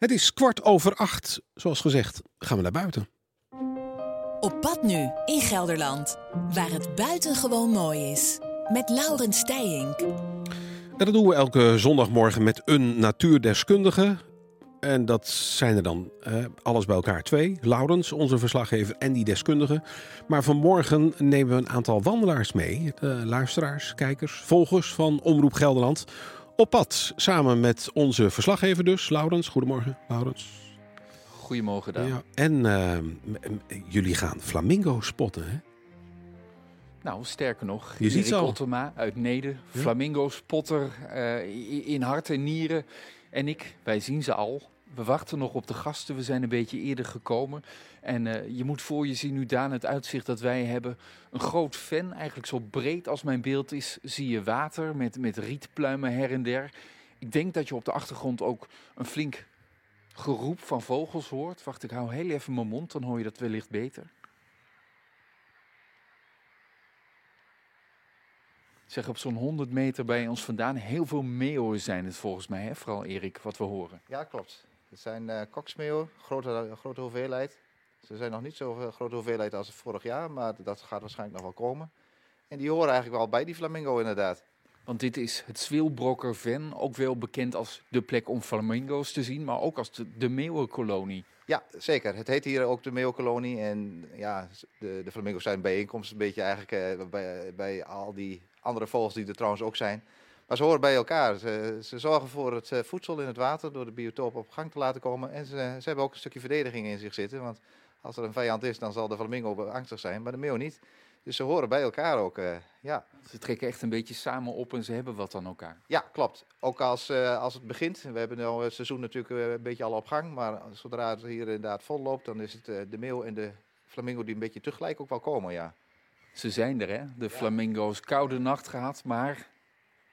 Het is kwart over acht. Zoals gezegd, gaan we naar buiten. Op pad nu in Gelderland, waar het buitengewoon mooi is. Met Laurens Steijink. En dat doen we elke zondagmorgen met een natuurdeskundige. En dat zijn er dan eh, alles bij elkaar twee. Laurens, onze verslaggever en die deskundige. Maar vanmorgen nemen we een aantal wandelaars mee. De luisteraars, kijkers, volgers van Omroep Gelderland. Op pad, samen met onze verslaggever dus. Laurens, goedemorgen. Laurens. Goedemorgen dan. Ja, en eh, jullie gaan flamingo spotten, hè? Nou, sterker nog, Je ziet al. Ottema uit Neder, Ja. flamingo spotter eh, in hart en nieren. En ik, wij zien ze al. We wachten nog op de gasten. We zijn een beetje eerder gekomen. En eh, je moet voor je zien nu, Daan, het uitzicht dat wij hebben. Een groot fan, eigenlijk zo breed als mijn beeld is, zie je water met, met rietpluimen her en der. Ik denk dat je op de achtergrond ook een flink geroep van vogels hoort. Wacht, ik hou heel even mijn mond, dan hoor je dat wellicht beter. Zeg, op zo'n 100 meter bij ons vandaan, heel veel meeuwen zijn het volgens mij, hè? vooral Erik, wat we horen. Ja, klopt. Het zijn eh koksmeeuwen, grote, grote hoeveelheid. Ze zijn nog niet zo'n grote hoeveelheid als vorig jaar, maar dat gaat waarschijnlijk nog wel komen. En die horen eigenlijk wel bij die flamingo inderdaad. Want dit is het Zwilbrokker Ven, ook wel bekend als de plek om flamingo's te zien, maar ook als de, de meeuwenkolonie. Ja, zeker. Het heet hier ook de meeuwkolonie. En ja, de, de flamingo's zijn bijeenkomst een beetje eigenlijk eh, bij, bij al die andere vogels die er trouwens ook zijn. Maar ze horen bij elkaar. Ze, ze zorgen voor het eh, voedsel in het water door de biotoop op gang te laten komen. En ze, ze hebben ook een stukje verdediging in zich zitten. Want als er een vijand is, dan zal de flamingo angstig zijn, maar de meeuw niet. Dus ze horen bij elkaar ook. eh, ja. Ze trekken echt een beetje samen op en ze hebben wat aan elkaar. ja, klopt. Ook als, eh, als het begint. We hebben nu het seizoen natuurlijk een beetje al op gang. Maar zodra het hier inderdaad vol loopt, dan is het de meeuw en de flamingo die een beetje tegelijk ook wel komen, ja. Ze zijn er, hè? De flamingo's. Koude nacht gehad, maar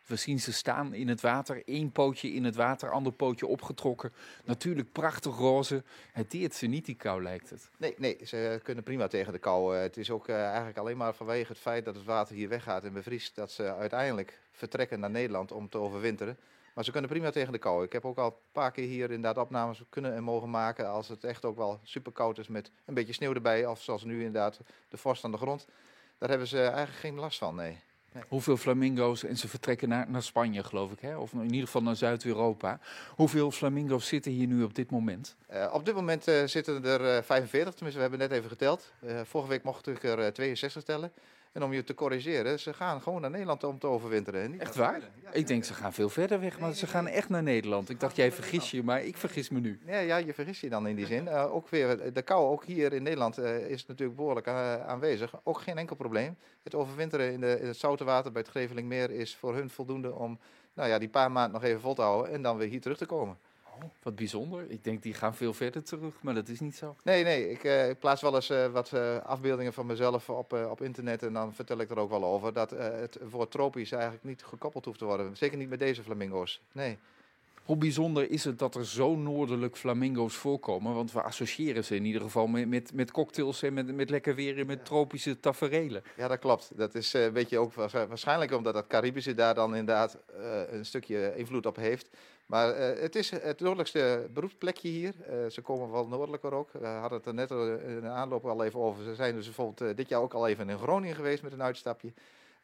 we zien ze staan in het water. Eén pootje in het water, ander pootje opgetrokken. Natuurlijk prachtig roze. Het deert ze niet, die kou lijkt het. Nee, nee, ze kunnen prima tegen de kou. Eh, het is ook eh, eigenlijk alleen maar vanwege het feit dat het water hier weggaat en bevriest, dat ze uiteindelijk vertrekken naar Nederland om te overwinteren. Maar ze kunnen prima tegen de kou. Ik heb ook al een paar keer hier inderdaad opnames kunnen en mogen maken als het echt ook wel super koud is met een beetje sneeuw erbij. Of zoals nu inderdaad de vorst aan de grond. Daar hebben ze eigenlijk geen last van, nee. Hoeveel flamingo's, en ze vertrekken naar, naar Spanje, geloof ik, hè? of in ieder geval naar Zuid-Europa. Hoeveel flamingo's zitten hier nu op dit moment? Eh, op dit moment eh, zitten er eh, 45, tenminste we hebben net even geteld. Eh, vorige week mocht ik er eh, 62 tellen. En om je te corrigeren, ze gaan gewoon naar Nederland om te overwinteren. en niet Echt waar? Ja, Ik denk, ze gaan veel verder weg, maar ze gaan echt naar Nederland. Ik dacht, jij vergis je, maar ik vergis me nu. Ja, ja, je vergis je dan in die zin. Eh, ook weer, de kou, ook hier in Nederland, eh, is natuurlijk behoorlijk eh, aanwezig. Ook geen enkel probleem. Het overwinteren in, de, in het zoute water bij het Grevelingmeer is voor hun voldoende om nou ja, die paar maanden nog even vol te houden en dan weer hier terug te komen. Wat bijzonder. Ik denk, die gaan veel verder terug, maar dat is niet zo. Nee, nee, ik, eh, plaats wel eens eh, wat eh, afbeeldingen van mezelf op, op internet en dan vertel ik er ook wel over dat het woord tropisch eigenlijk niet gekoppeld hoeft te worden. Zeker niet met deze flamingo's. Nee. Hoe bijzonder is het dat er zo noordelijk flamingo's voorkomen? Want we associëren ze in ieder geval met, met, met cocktails en met, met lekker weer en met tropische taferelen. Ja, dat klopt. Dat is eh, een beetje ook wa- waarschijnlijk omdat het Caribische daar dan inderdaad eh, een stukje invloed op heeft. Maar eh, het is het noordelijkste beroepsplekje hier. Ze komen wel noordelijker ook. We hadden het er net in de aanloop al even over. Ze zijn dus bijvoorbeeld dit jaar ook al even in Groningen geweest met een uitstapje.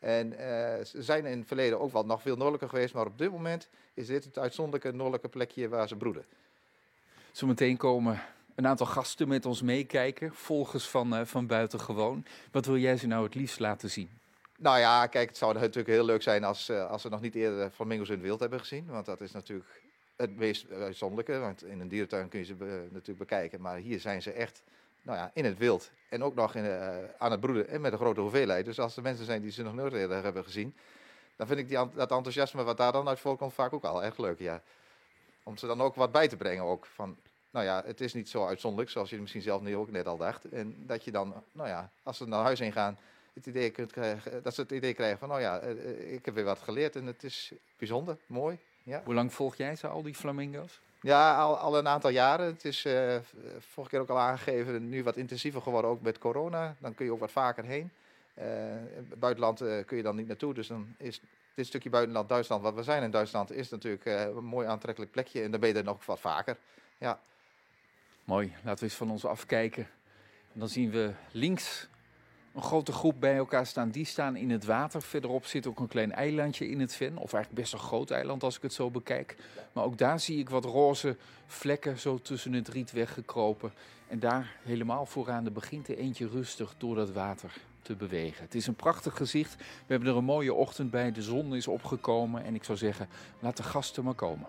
En eh, ze zijn in het verleden ook wel nog veel noordelijker geweest. Maar op dit moment is dit het uitzonderlijke noordelijke plekje waar ze broeden. Zometeen komen een aantal gasten met ons meekijken, volgers van, eh, van Buitengewoon. Wat wil jij ze nou het liefst laten zien? Nou ja, kijk, het zou natuurlijk heel leuk zijn als, eh, als we nog niet eerder flamingo's in het wild hebben gezien. Want dat is natuurlijk het meest uitzonderlijke. Want in een dierentuin kun je ze be- natuurlijk bekijken. Maar hier zijn ze echt nou ja, in het wild. En ook nog in, eh, aan het broeden en met een grote hoeveelheid. Dus als er mensen zijn die ze nog nooit eerder hebben gezien. Dan vind ik die, dat enthousiasme wat daar dan uit voorkomt vaak ook al erg leuk, ja. Om ze dan ook wat bij te brengen ook. Van, nou ja, het is niet zo uitzonderlijk zoals je misschien zelf ook net al dacht. En dat je dan, nou ja, als ze naar huis heen gaan het idee kunt krijgen, dat ze het idee krijgen van, nou ja, eh, eh, ik heb weer wat geleerd en het is bijzonder, mooi. Ja, Hoe lang volg jij ze, al die flamingo's? Ja al, al een aantal jaren. Het is eh, v- vorige keer ook al aangegeven, nu wat intensiever geworden, ook met corona. Dan kun je ook wat vaker heen. Eh, buitenland eh, kun je dan niet naartoe, dus dan is dit stukje buitenland Duitsland, wat we zijn in Duitsland, is natuurlijk eh, een mooi aantrekkelijk plekje. En dan ben je er nog wat vaker. Ja. Mooi, laten we eens van ons afkijken. En dan zien we links een grote groep bij elkaar staan. Die staan in het water. Verderop zit ook een klein eilandje in het ven. Of eigenlijk best een groot eiland als ik het zo bekijk. Maar ook daar zie ik wat roze vlekken zo tussen het riet weggekropen. En daar helemaal vooraan begint er eentje rustig door dat water te bewegen. Het is een prachtig gezicht. We hebben er een mooie ochtend bij. De zon is opgekomen. En ik zou zeggen, laat de gasten maar komen.